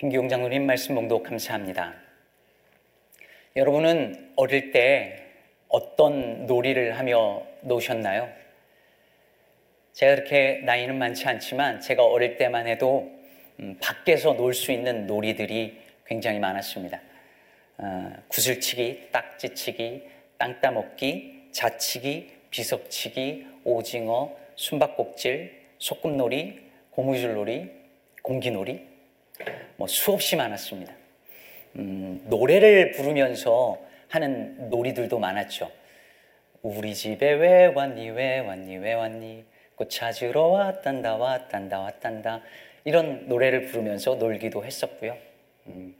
김기용 장로님 말씀 봉독 감사합니다. 여러분은 어릴 때 어떤 놀이를 하며 노셨나요? 제가 그렇게 나이는 많지 않지만 제가 어릴 때만 해도 음, 밖에서 놀 수 있는 놀이들이 굉장히 많았습니다. 어, 구슬치기, 딱지치기, 땅 따먹기, 자치기, 비석치기, 오징어, 숨바꼭질, 소꿉놀이, 고무줄놀이, 공기놀이, 뭐 수없이 많았습니다. 음, 노래를 부르면서 하는 놀이들도 많았죠. 우리 집에 왜 왔니 왜 왔니 왜 왔니 꽃 찾으러 왔단다 왔단다 왔단다 이런 노래를 부르면서 놀기도 했었고요. 음,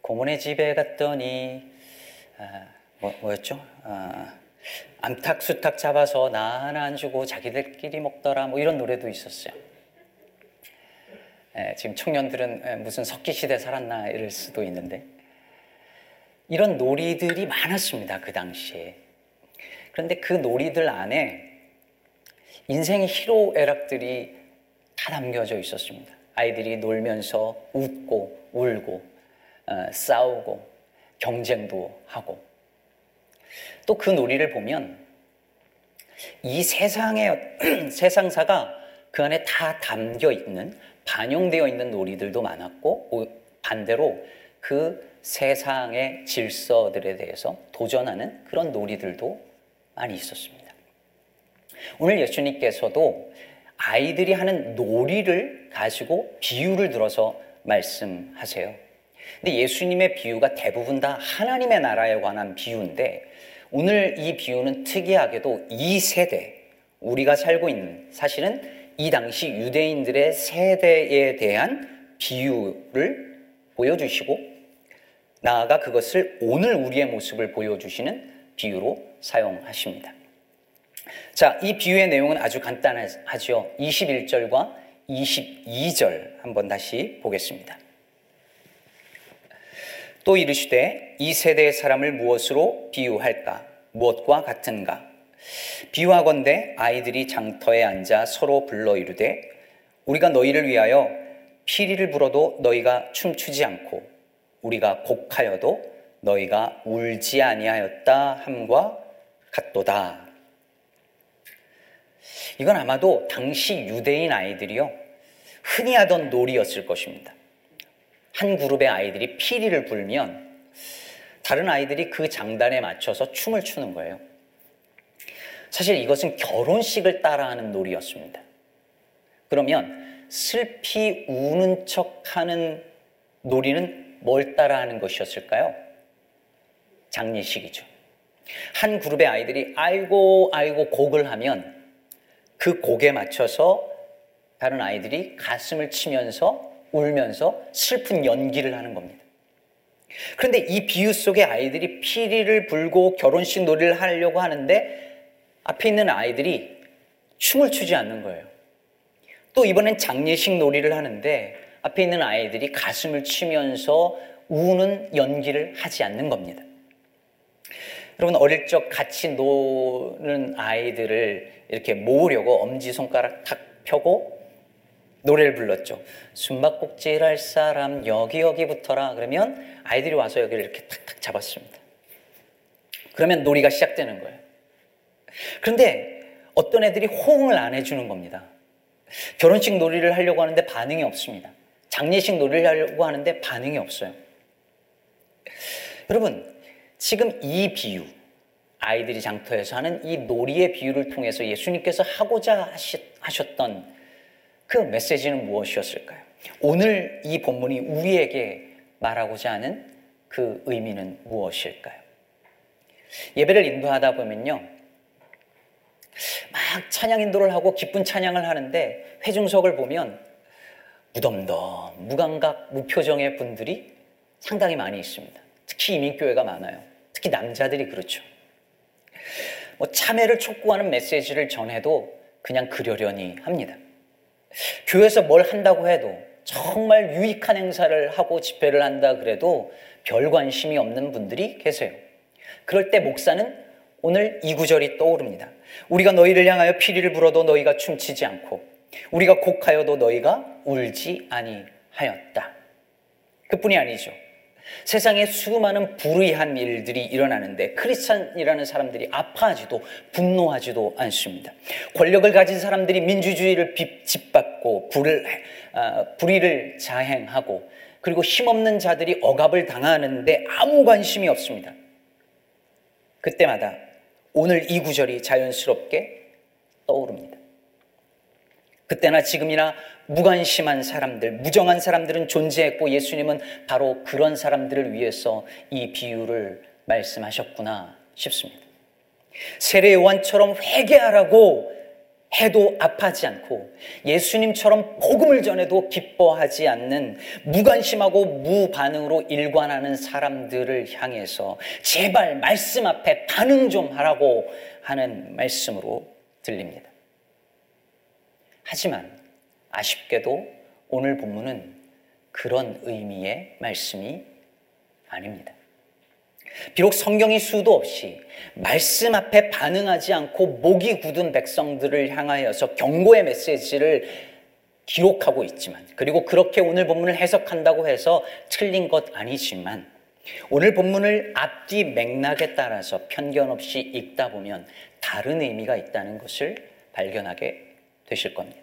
고모네 집에 갔더니 아, 뭐, 뭐였죠? 아, 암탉 수탉 잡아서 나 하나 안 주고 자기들끼리 먹더라 뭐 이런 노래도 있었어요. 예, 지금 청년들은 무슨 석기 시대 살았나 이럴 수도 있는데 이런 놀이들이 많았습니다 그 당시에. 그런데 그 놀이들 안에 인생의 희로애락들이 다 담겨져 있었습니다. 아이들이 놀면서 웃고 울고 어, 싸우고 경쟁도 하고 또 그 놀이를 보면 이 세상의 세상사가 그 안에 다 담겨 있는 반영되어 있는 놀이들도 많았고 반대로 그 세상의 질서들에 대해서 도전하는 그런 놀이들도 많이 있었습니다. 오늘 예수님께서도 아이들이 하는 놀이를 가지고 비유를 들어서 말씀하세요. 근데 예수님의 비유가 대부분 다 하나님의 나라에 관한 비유인데 오늘 이 비유는 특이하게도 이 세대, 우리가 살고 있는 사실은 이 당시 유대인들의 세대에 대한 비유를 보여주시고 나아가 그것을 오늘 우리의 모습을 보여주시는 비유로 사용하십니다. 자, 이 비유의 내용은 아주 간단하죠. 21절과 22절 한번 다시 보겠습니다. 또 이르시되 이 세대의 사람을 무엇으로 비유할까? 무엇과 같은가? 비유하건대 아이들이 장터에 앉아 서로 불러 이르되 우리가 너희를 위하여 피리를 불어도 너희가 춤추지 않고 우리가 곡하여도 너희가 울지 아니하였다 함과 같도다. 이건 아마도 당시 유대인 아이들이요 흔히 하던 놀이였을 것입니다. 한 그룹의 아이들이 피리를 불면 다른 아이들이 그 장단에 맞춰서 춤을 추는 거예요. 사실 이것은 결혼식을 따라하는 놀이였습니다. 그러면 슬피 우는 척 하는 놀이는 뭘 따라하는 것이었을까요? 장례식이죠. 한 그룹의 아이들이 아이고, 아이고 곡을 하면 그 곡에 맞춰서 다른 아이들이 가슴을 치면서 울면서 슬픈 연기를 하는 겁니다. 그런데 이 비유 속의 아이들이 피리를 불고 결혼식 놀이를 하려고 하는데 앞에 있는 아이들이 춤을 추지 않는 거예요. 또 이번엔 장례식 놀이를 하는데 앞에 있는 아이들이 가슴을 치면서 우는 연기를 하지 않는 겁니다. 여러분 어릴 적 같이 노는 아이들을 이렇게 모으려고 엄지 손가락 탁 펴고 노래를 불렀죠. 숨바꼭질 할 사람 여기 여기 붙어라. 그러면 아이들이 와서 여기를 이렇게 탁탁 잡았습니다. 그러면 놀이가 시작되는 거예요. 그런데 어떤 애들이 호응을 안 해주는 겁니다. 결혼식 놀이를 하려고 하는데 반응이 없습니다. 장례식 놀이를 하려고 하는데 반응이 없어요. 여러분, 지금 이 비유, 아이들이 장터에서 하는 이 놀이의 비유를 통해서 예수님께서 하고자 하셨던 그 메시지는 무엇이었을까요? 오늘 이 본문이 우리에게 말하고자 하는 그 의미는 무엇일까요? 예배를 인도하다 보면요. 막 찬양 인도를 하고 기쁜 찬양을 하는데 회중석을 보면 무덤덤, 무감각, 무표정의 분들이 상당히 많이 있습니다. 특히 이민교회가 많아요. 특히 남자들이 그렇죠. 뭐 참회를 촉구하는 메시지를 전해도 그냥 그러려니 합니다. 교회에서 뭘 한다고 해도 정말 유익한 행사를 하고 집회를 한다 그래도 별 관심이 없는 분들이 계세요. 그럴 때 목사는 오늘 이 구절이 떠오릅니다. 우리가 너희를 향하여 피리를 불어도 너희가 춤추지 않고 우리가 곡하여도 너희가 울지 아니하였다. 그뿐이 아니죠. 세상에 수많은 불의한 일들이 일어나는데 크리스찬이라는 사람들이 아파하지도 분노하지도 않습니다. 권력을 가진 사람들이 민주주의를 짓밟고 불을, 아, 불의를 자행하고 그리고 힘없는 자들이 억압을 당하는데 아무 관심이 없습니다. 그때마다 오늘 이 구절이 자연스럽게 떠오릅니다. 그때나 지금이나 무관심한 사람들, 무정한 사람들은 존재했고 예수님은 바로 그런 사람들을 위해서 이 비유를 말씀하셨구나 싶습니다. 세례 요한처럼 회개하라고 해도 아파하지 않고 예수님처럼 복음을 전해도 기뻐하지 않는 무관심하고 무반응으로 일관하는 사람들을 향해서 제발 말씀 앞에 반응 좀 하라고 하는 말씀으로 들립니다. 하지만 아쉽게도 오늘 본문은 그런 의미의 말씀이 아닙니다. 비록 성경이 수도 없이 말씀 앞에 반응하지 않고 목이 굳은 백성들을 향하여서 경고의 메시지를 기록하고 있지만, 그리고 그렇게 오늘 본문을 해석한다고 해서 틀린 것 아니지만, 오늘 본문을 앞뒤 맥락에 따라서 편견 없이 읽다 보면 다른 의미가 있다는 것을 발견하게 되실 겁니다.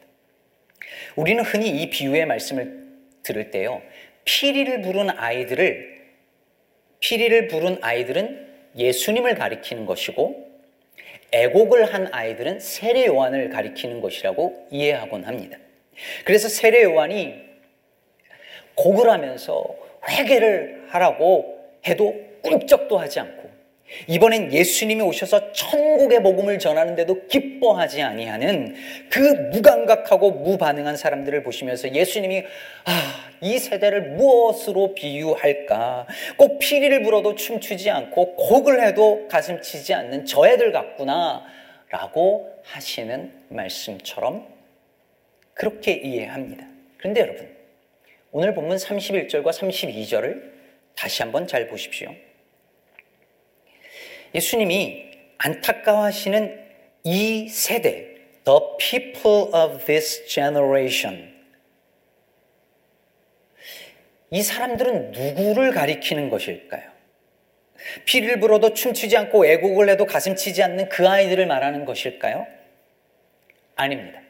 우리는 흔히 이 비유의 말씀을 들을 때요, 피리를 부른 아이들을, 피리를 부른 아이들은 예수님을 가리키는 것이고, 애곡을 한 아이들은 세례 요한을 가리키는 것이라고 이해하곤 합니다. 그래서 세례 요한이 곡을 하면서 회개를 하라고 해도 꿈쩍도 하지 않고 이번엔 예수님이 오셔서 천국의 복음을 전하는데도 기뻐하지 아니하는 그 무감각하고 무반응한 사람들을 보시면서 예수님이 아, 이 세대를 무엇으로 비유할까? 꼭 피리를 불어도 춤추지 않고 곡을 해도 가슴 치지 않는 저 애들 같구나. 라고 하시는 말씀처럼 그렇게 이해합니다. 그런데 여러분, 오늘 본문 31절과 32절을 다시 한번 잘 보십시오. 예수님이 안타까워하시는 이 세대, the people of this generation. 이 사람들은 누구를 가리키는 것일까요? 피를 불어도 춤추지 않고 애곡을 해도 가슴 치지 않는 그 아이들을 말하는 것일까요? 아닙니다.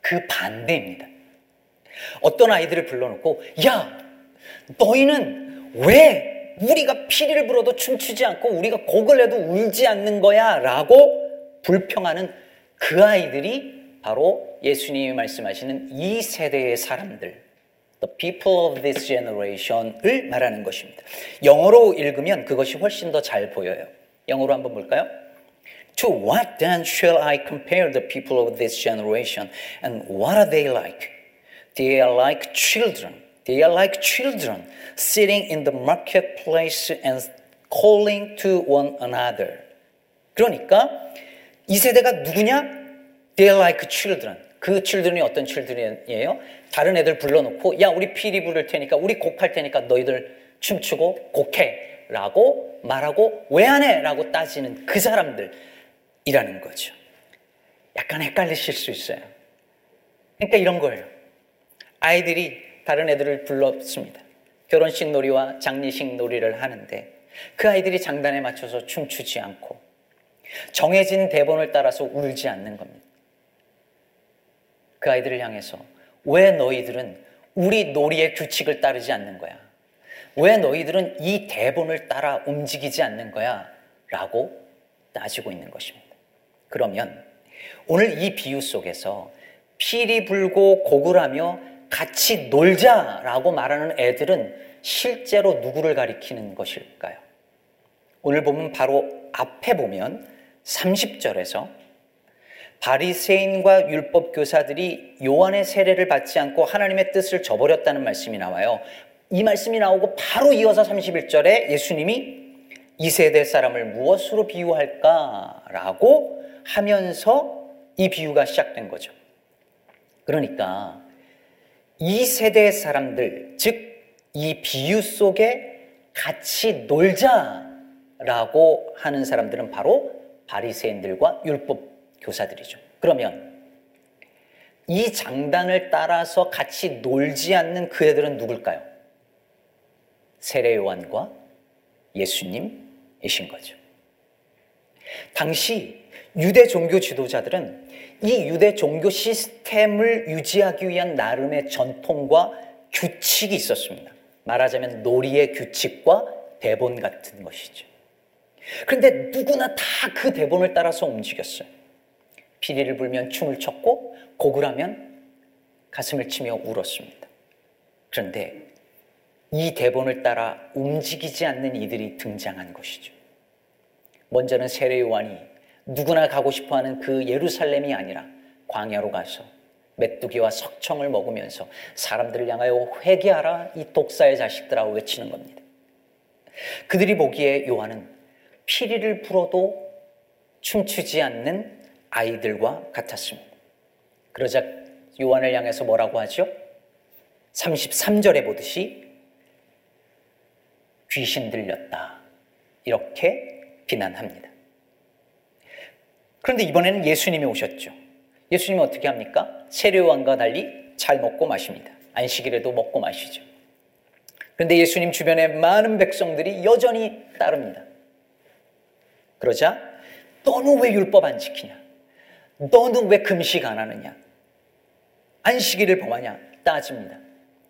그 반대입니다. 어떤 아이들을 불러놓고, 야, 너희는 왜 우리가 피리를 불어도 춤추지 않고 우리가 곡을 해도 울지 않는 거야 라고 불평하는 그 아이들이 바로 예수님이 말씀하시는 이 세대의 사람들, the people of this generation을 말하는 것입니다. 영어로 읽으면 그것이 훨씬 더 잘 보여요. 영어로 한번 볼까요? To what then shall I compare the people of this generation? And what are they like? They are like children They are like children sitting in the marketplace and calling to one another. 그러니까 이 세대가 누구냐? They are like children. 그 children이 어떤 children이에요? 다른 애들 불러놓고 야 우리 피리 부를 테니까 우리 곡할 테니까 너희들 춤추고 곡해 라고 말하고 왜 안 해? 라고 따지는 그 사람들이라는 거죠. 약간 헷갈리실 수 있어요. 그러니까 이런 거예요. 아이들이 다른 애들을 불렀습니다. 결혼식 놀이와 장례식 놀이를 하는데 그 아이들이 장단에 맞춰서 춤추지 않고 정해진 대본을 따라서 울지 않는 겁니다. 그 아이들을 향해서 왜 너희들은 우리 놀이의 규칙을 따르지 않는 거야? 왜 너희들은 이 대본을 따라 움직이지 않는 거야? 라고 따지고 있는 것입니다. 그러면 오늘 이 비유 속에서 피리 불고 하며 같이 놀자라고 말하는 애들은 실제로 누구를 가리키는 것일까요? 오늘 보면 바로 앞에 보면 30절에서 바리새인과 율법 교사들이 요한의 세례를 받지 않고 하나님의 뜻을 저버렸다는 말씀이 나와요. 이 말씀이 나오고 바로 이어서 31절에 예수님이 이 세대 사람을 무엇으로 비유할까라고 하면서 이 비유가 시작된 거죠. 그러니까 이 세대의 사람들, 즉, 이 비유 속에 같이 놀자라고 하는 사람들은 바로 바리새인들과 율법 교사들이죠. 그러면 이 장단을 따라서 같이 놀지 않는 그 애들은 누굴까요? 세례 요한과 예수님이신 거죠. 당시 유대 종교 지도자들은 이 유대 종교 시스템을 유지하기 위한 나름의 전통과 규칙이 있었습니다. 말하자면 놀이의 규칙과 대본 같은 것이죠. 그런데 누구나 다 그 대본을 따라서 움직였어요. 피리를 불면 춤을 췄고 하면 가슴을 치며 울었습니다. 그런데 이 대본을 따라 움직이지 않는 이들이 등장한 것이죠. 먼저는 세례 요한이 누구나 가고 싶어 하는 그 예루살렘이 아니라 광야로 가서 메뚜기와 석청을 먹으면서 사람들을 향하여 회개하라 이 독사의 자식들하고 외치는 겁니다. 그들이 보기에 요한은 피리를 불어도 춤추지 않는 아이들과 같았습니다. 그러자 요한을 향해서 뭐라고 하죠? 33절에 보듯이 귀신 들렸다. 이렇게 비난합니다. 그런데 이번에는 예수님이 오셨죠. 예수님은 어떻게 합니까? 세례요한과 달리 잘 먹고 마십니다. 안식일에도 먹고 마시죠. 그런데 예수님 주변에 많은 백성들이 여전히 따릅니다. 그러자 너는 왜 율법 안 지키냐? 너는 왜 금식 안 하느냐? 안식일을 범하냐? 따집니다.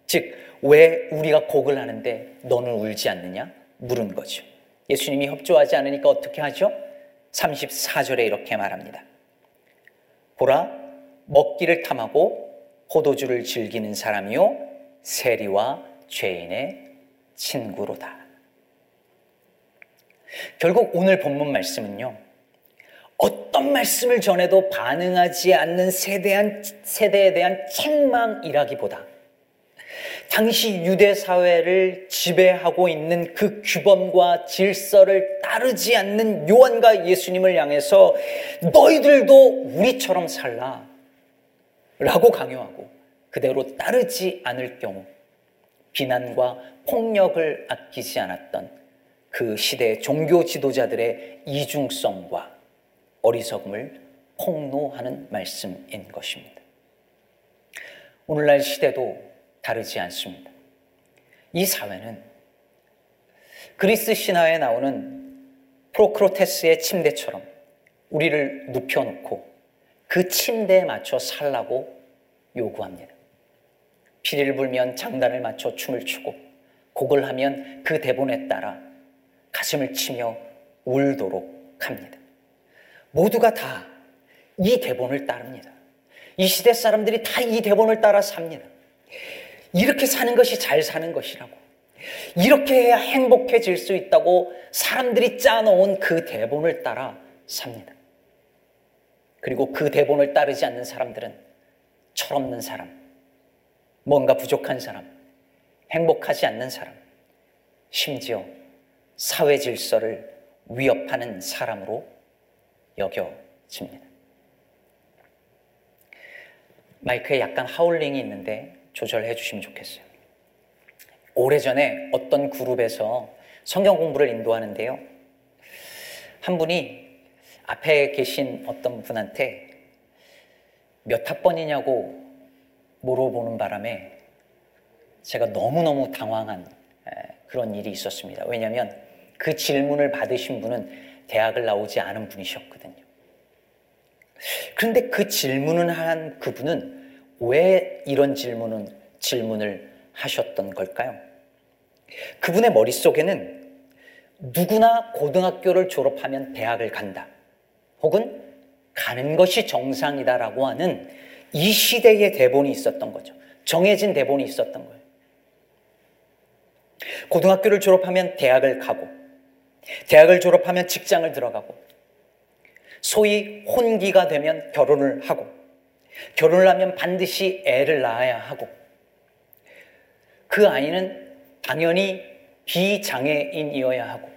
즉, 왜 우리가 곡을 하는데 너는 울지 않느냐? 물은 거죠. 예수님이 협조하지 않으니까 어떻게 하죠? 34절에 이렇게 말합니다. 보라, 먹기를 탐하고 포도주를 즐기는 사람이요, 세리와 죄인의 친구로다. 결국 오늘 본문 말씀은요, 어떤 말씀을 전해도 반응하지 않는 세대한, 세대에 대한 책망이라기보다 당시 유대 사회를 지배하고 있는 그 규범과 질서를 따르지 않는 요한과 예수님을 향해서 너희들도 우리처럼 살라 라고 강요하고 그대로 따르지 않을 경우 비난과 폭력을 아끼지 않았던 그 시대의 종교 지도자들의 이중성과 어리석음을 폭로하는 말씀인 것입니다. 오늘날 시대도 다르지 않습니다. 이 사회는 그리스 신화에 나오는 프로크로테스의 침대처럼 우리를 눕혀놓고 그 침대에 맞춰 살라고 요구합니다. 피리를 불면 장단을 맞춰 춤을 추고 곡을 하면 그 대본에 따라 가슴을 치며 울도록 합니다. 모두가 다 이 대본을 따릅니다. 이 시대 사람들이 다 이 대본을 따라 삽니다. 이렇게 사는 것이 잘 사는 것이라고. 이렇게 해야 행복해질 수 있다고 사람들이 짜놓은 그 대본을 따라 삽니다. 그리고 그 대본을 따르지 않는 사람들은 철없는 사람, 뭔가 부족한 사람, 행복하지 않는 사람, 심지어 사회 질서를 위협하는 사람으로 여겨집니다. 마이크에 약간 하울링이 있는데 조절해 주시면 좋겠어요. 오래전에 어떤 그룹에서 성경 공부를 인도하는데요. 한 분이 앞에 계신 어떤 분한테 몇 학번이냐고 물어보는 바람에 제가 너무너무 당황한 그런 일이 있었습니다. 왜냐하면 그 질문을 받으신 분은 대학을 나오지 않은 분이셨거든요. 그런데 그 질문을 한 그분은 왜 이런 질문은, 질문을 하셨던 걸까요? 그분의 머릿속에는 누구나 고등학교를 졸업하면 대학을 간다. 혹은 가는 것이 정상이다라고 하는 이 시대의 대본이 있었던 거죠. 정해진 대본이 있었던 거예요. 고등학교를 졸업하면 대학을 가고, 대학을 졸업하면 직장을 들어가고, 소위 혼기가 되면 결혼을 하고, 결혼을 하면 반드시 애를 낳아야 하고 그 아이는 당연히 비장애인이어야 하고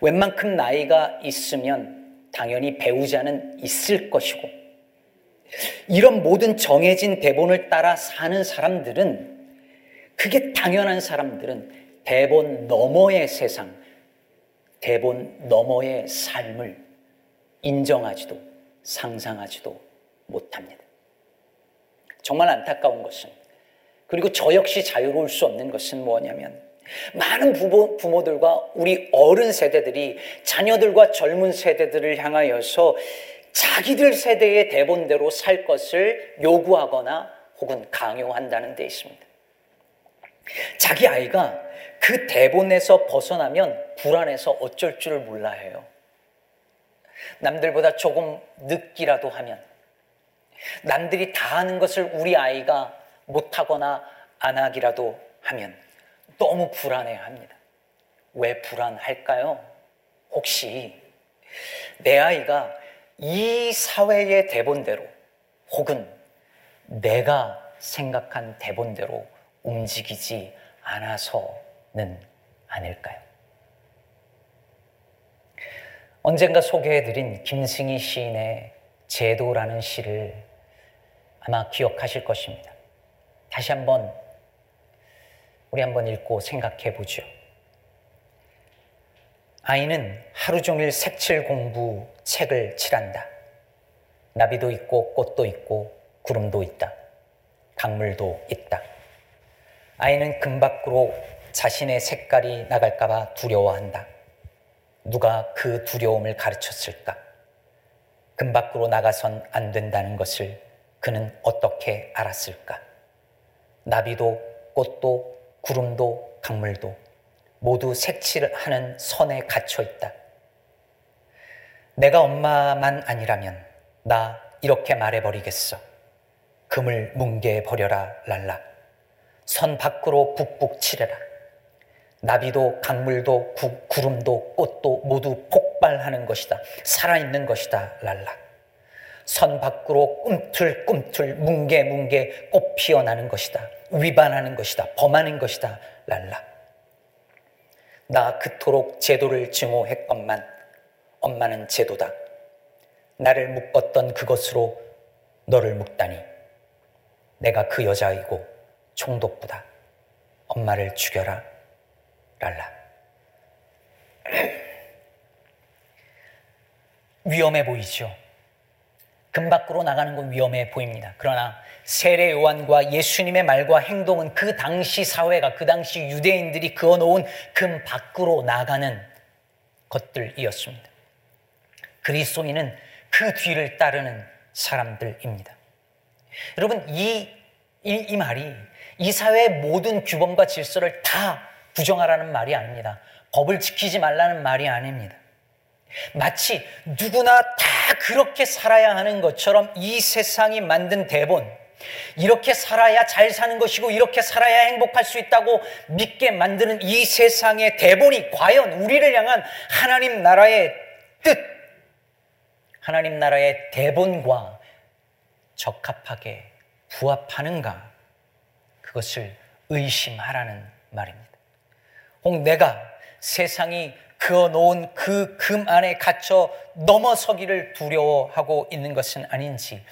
웬만큼 나이가 있으면 당연히 배우자는 있을 것이고 이런 모든 정해진 대본을 따라 사는 사람들은 그게 당연한 사람들은 대본 너머의 세상, 대본 너머의 삶을 인정하지도 상상하지도 못합니다. 정말 안타까운 것은 그리고 저 역시 자유로울 수 없는 것은 뭐냐면 많은 부모, 부모들과 우리 어른 세대들이 자녀들과 젊은 세대들을 향하여서 자기들 세대의 대본대로 살 것을 요구하거나 혹은 강요한다는 데 있습니다. 자기 아이가 그 대본에서 벗어나면 불안해서 어쩔 줄을 몰라 해요. 남들보다 조금 늦기라도 하면 남들이 다 하는 것을 우리 아이가 못하거나 안 하기라도 하면 너무 불안해 합니다. 왜 불안할까요? 혹시 내 아이가 이 사회의 대본대로 혹은 내가 생각한 대본대로 움직이지 않아서는 아닐까요? 언젠가 소개해드린 김승희 시인의 제도라는 시를 아마 기억하실 것입니다. 다시 한번 우리 한번 읽고 생각해 보죠. 아이는 하루 종일 색칠 공부 책을 칠한다. 나비도 있고 꽃도 있고 구름도 있다. 강물도 있다. 아이는 금 밖으로 자신의 색깔이 나갈까봐 두려워한다. 누가 그 두려움을 가르쳤을까? 금 밖으로 나가선 안 된다는 것을 그는 어떻게 알았을까? 나비도 꽃도 구름도 강물도 모두 색칠하는 선에 갇혀 있다. 내가 엄마만 아니라면 나 이렇게 말해버리겠어. 금을 뭉개 버려라 랄라. 선 밖으로 북북 치래라. 나비도 강물도 구, 구름도 꽃도 모두 폭발하는 것이다. 살아있는 것이다. 랄라. 선 밖으로 꿈틀꿈틀 뭉게뭉게 꽃 피어나는 것이다. 위반하는 것이다. 범하는 것이다. 랄라. 나 그토록 제도를 증오했건만 엄마는 제도다. 나를 묶었던 그것으로 너를 묶다니. 내가 그 여자이고 총독보다 엄마를 죽여라. 랄라. 위험해 보이죠? 금 밖으로 나가는 건 위험해 보입니다. 그러나 세례 요한과 예수님의 말과 행동은 그 당시 사회가 그 당시 유대인들이 그어 놓은 금 밖으로 나가는 것들이었습니다. 그리스도인은 그 뒤를 따르는 사람들입니다. 여러분 이, 이, 이 말이 이 사회의 모든 규범과 질서를 다 부정하라는 말이 아닙니다. 법을 지키지 말라는 말이 아닙니다. 마치 누구나 다 그렇게 살아야 하는 것처럼 이 세상이 만든 대본, 이렇게 살아야 잘 사는 것이고 이렇게 살아야 행복할 수 있다고 믿게 만드는 이 세상의 대본이 과연 우리를 향한 하나님 나라의 뜻, 하나님 나라의 대본과 적합하게 부합하는가? 그것을 의심하라는 말입니다. 혹 내가 세상이 그어 놓은 그 금 안에 갇혀 넘어서기를 두려워하고 있는 것은 아닌지,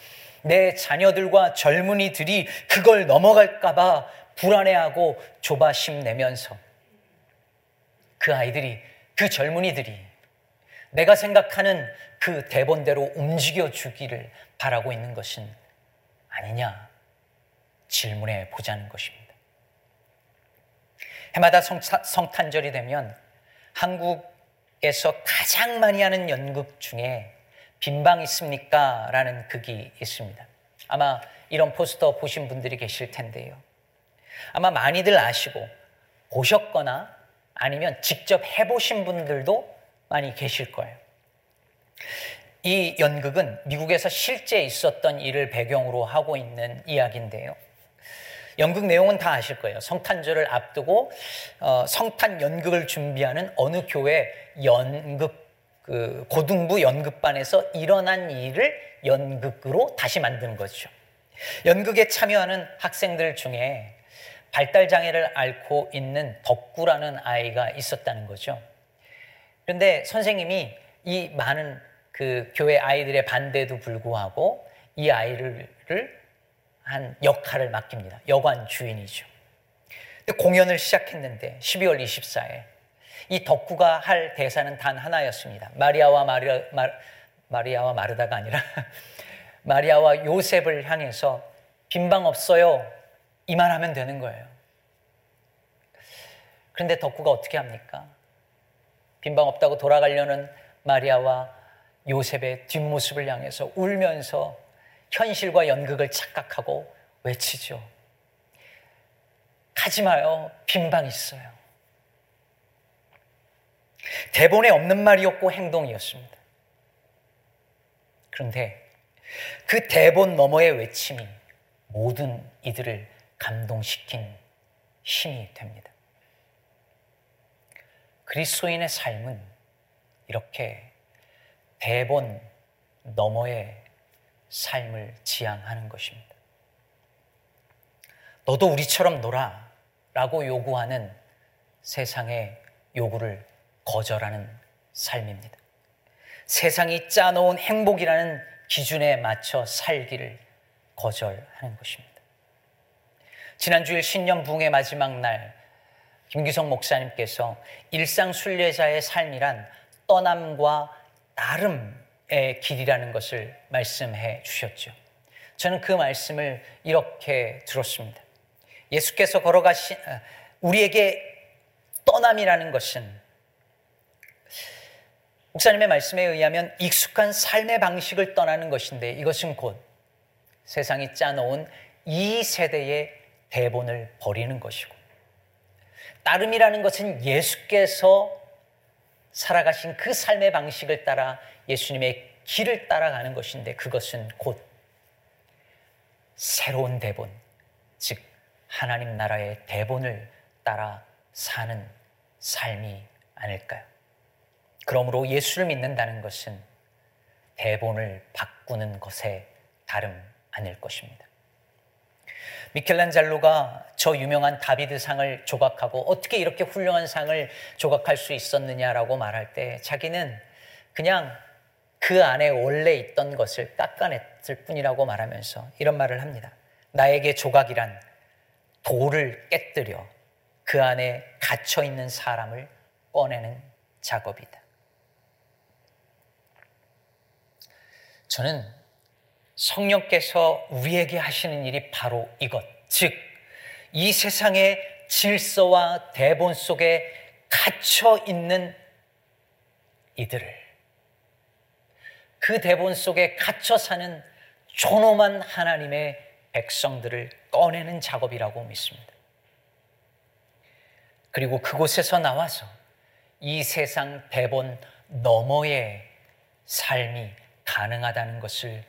내 자녀들과 젊은이들이 그걸 넘어갈까봐 불안해하고 조바심 내면서 그 아이들이, 그 젊은이들이 내가 생각하는 그 대본대로 움직여 주기를 바라고 있는 것은 아니냐 질문해 보자는 것입니다. 해마다 성탄절이 되면 한국에서 가장 많이 하는 연극 중에 빈방 있습니까? 라는 극이 있습니다. 아마 이런 포스터 보신 분들이 계실 텐데요. 아마 많이들 아시고 보셨거나 아니면 직접 해보신 분들도 많이 계실 거예요. 이 연극은 미국에서 실제 있었던 일을 배경으로 하고 있는 이야기인데요. 연극 내용은 다 아실 거예요. 성탄절을 앞두고 어, 성탄 연극을 준비하는 어느 교회 연극 그 고등부 연극반에서 일어난 일을 연극으로 다시 만든 거죠. 연극에 참여하는 학생들 중에 발달 장애를 앓고 있는 덕구라는 아이가 있었다는 거죠. 그런데 선생님이 이 많은 그 교회 아이들의 반대도 불구하고 이 아이를 한 역할을 맡깁니다. 여관 주인이죠. 공연을 시작했는데 12월 24일 이 덕구가 할 대사는 단 하나였습니다. 마리아와 마리, 마, 마리아와 마르다가 아니라 마리아와 요셉을 향해서 빈방 없어요. 이만 하면 되는 거예요. 그런데 덕구가 어떻게 합니까? 빈방 없다고 돌아가려는 마리아와 요셉의 뒷모습을 향해서 울면서 현실과 연극을 착각하고 외치죠. 가지 마요. 빈방 있어요. 대본에 없는 말이었고 행동이었습니다. 그런데 그 대본 너머의 외침이 모든 이들을 감동시킨 힘이 됩니다. 그리스도인의 삶은 이렇게 대본 너머의 삶을 지향하는 것입니다. 너도 우리처럼 놀아 라고 요구하는 세상의 요구를 거절하는 삶입니다. 세상이 짜놓은 행복이라는 기준에 맞춰 살기를 거절하는 것입니다. 지난주일 신년 붕의 마지막 날 김기성 목사님께서 일상 순례자의 삶이란 떠남과 나름 의 길이라는 것을 말씀해 주셨죠. 저는 그 말씀을 이렇게 들었습니다. 예수께서 걸어가신 아, 우리에게 떠남이라는 것은 목사님의 말씀에 의하면 익숙한 삶의 방식을 떠나는 것인데 이것은 곧 세상이 짜놓은 이 세대의 대본을 버리는 것이고 따름이라는 것은 예수께서 살아가신 그 삶의 방식을 따라 예수님의 길을 따라가는 것인데 그것은 곧 새로운 대본, 즉 하나님 나라의 대본을 따라 사는 삶이 아닐까요? 그러므로 예수를 믿는다는 것은 대본을 바꾸는 것에 다름 아닐 것입니다. 미켈란젤로가 저 유명한 다비드 상을 조각하고 어떻게 이렇게 훌륭한 상을 조각할 수 있었느냐라고 말할 때 자기는 그냥 그 안에 원래 있던 것을 깎아냈을 뿐이라고 말하면서 이런 말을 합니다. 나에게 조각이란 돌을 깨뜨려 그 안에 갇혀 있는 사람을 꺼내는 작업이다. 저는 성령께서 우리에게 하시는 일이 바로 이것. 즉, 이 세상의 질서와 대본 속에 갇혀 있는 이들을 그 대본 속에 갇혀 사는 존엄한 하나님의 백성들을 꺼내는 작업이라고 믿습니다. 그리고 그곳에서 나와서 이 세상 대본 너머의 삶이 가능하다는 것을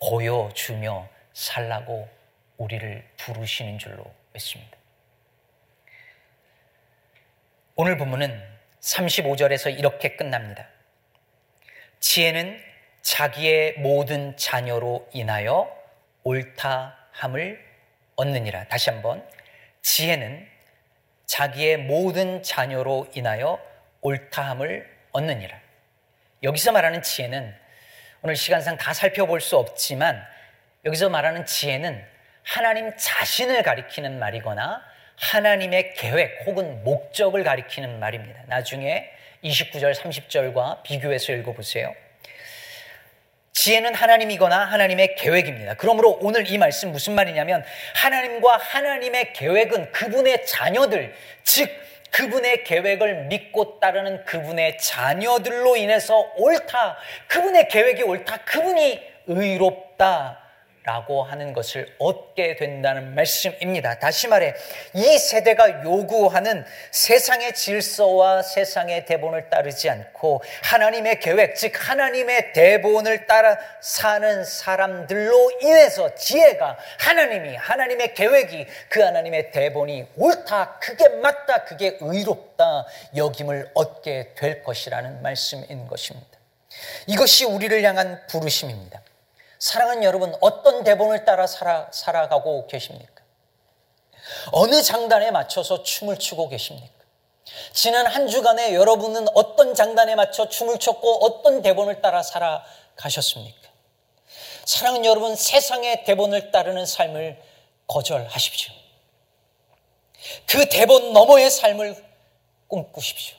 보여주며 살라고 우리를 부르시는 줄로 믿습니다. 오늘 본문은 35절에서 이렇게 끝납니다. 지혜는 자기의 모든 자녀로 인하여 옳다함을 얻느니라. 다시 한번. 지혜는 자기의 모든 자녀로 인하여 옳다함을 얻느니라. 여기서 말하는 지혜는 오늘 시간상 다 살펴볼 수 없지만 여기서 말하는 지혜는 하나님 자신을 가리키는 말이거나 하나님의 계획 혹은 목적을 가리키는 말입니다. 나중에 29절, 30절과 비교해서 읽어보세요. 지혜는 하나님이거나 하나님의 계획입니다. 그러므로 오늘 이 말씀 무슨 말이냐면 하나님과 하나님의 계획은 그분의 자녀들, 즉 그분의 계획을 믿고 따르는 그분의 자녀들로 인해서 옳다. 그분의 계획이 옳다. 그분이 의롭다. 라고 하는 것을 얻게 된다는 말씀입니다. 다시 말해, 이 세대가 요구하는 세상의 질서와 세상의 대본을 따르지 않고 하나님의 계획, 즉 하나님의 대본을 따라 사는 사람들로 인해서 지혜가 하나님이, 하나님의 계획이 그 하나님의 대본이 옳다, 그게 맞다, 그게 의롭다, 여김을 얻게 될 것이라는 말씀인 것입니다. 이것이 우리를 향한 부르심입니다. 사랑하는 여러분, 어떤 대본을 따라 살아, 살아가고 계십니까? 어느 장단에 맞춰서 춤을 추고 계십니까? 지난 한 주간에 여러분은 어떤 장단에 맞춰 춤을 췄고 어떤 대본을 따라 살아가셨습니까? 사랑하는 여러분, 세상의 대본을 따르는 삶을 거절하십시오. 그 대본 너머의 삶을 꿈꾸십시오.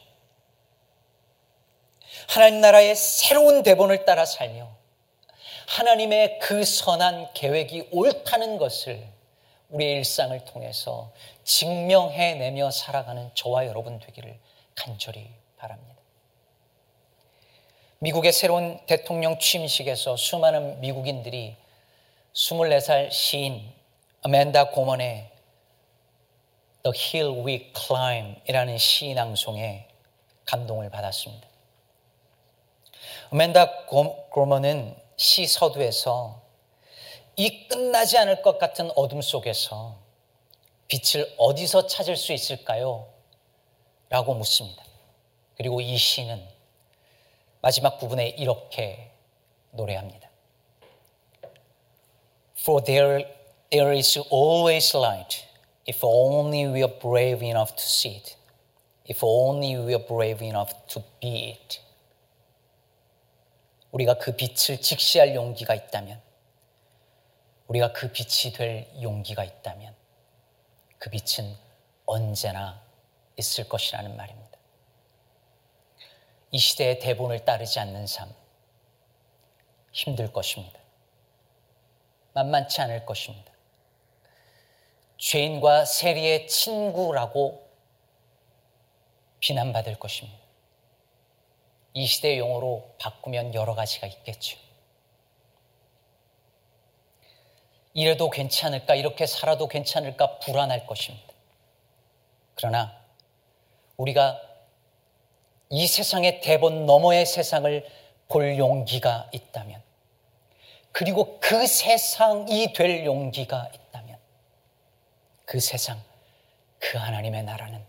하나님 나라의 새로운 대본을 따라 살며 하나님의 그 선한 계획이 옳다는 것을 우리의 일상을 통해서 증명해내며 살아가는 저와 여러분 되기를 간절히 바랍니다. 미국의 새로운 대통령 취임식에서 수많은 미국인들이 24살 시인 아멘다 고먼의 The Hill We Climb 이라는 시낭송에 감동을 받았습니다. 아멘다 고먼은 시 서두에서 이 끝나지 않을 것 같은 어둠 속에서 빛을 어디서 찾을 수 있을까요? 라고 묻습니다. 그리고 이 시는 마지막 부분에 이렇게 노래합니다. For there, there is always light if only we are brave enough to see it. If only we are brave enough to be it. 우리가 그 빛을 직시할 용기가 있다면 우리가 그 빛이 될 용기가 있다면 그 빛은 언제나 있을 것이라는 말입니다. 이 시대의 대본을 따르지 않는 삶, 힘들 것입니다. 만만치 않을 것입니다. 죄인과 세리의 친구라고 비난받을 것입니다. 이 시대 용어로 바꾸면 여러 가지가 있겠죠. 이래도 괜찮을까, 이렇게 살아도 괜찮을까 불안할 것입니다. 그러나 우리가 이 세상의 대본 너머의 세상을 볼 용기가 있다면, 그리고 그 세상이 될 용기가 있다면, 그 세상, 그 하나님의 나라는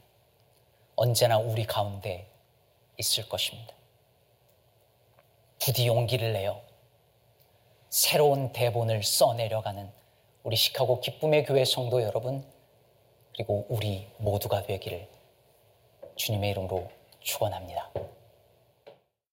언제나 우리 가운데 있을 것입니다. 부디 용기를 내어 새로운 대본을 써내려가는 우리 시카고 기쁨의 교회 성도 여러분, 그리고 우리 모두가 되기를 주님의 이름으로 축원합니다.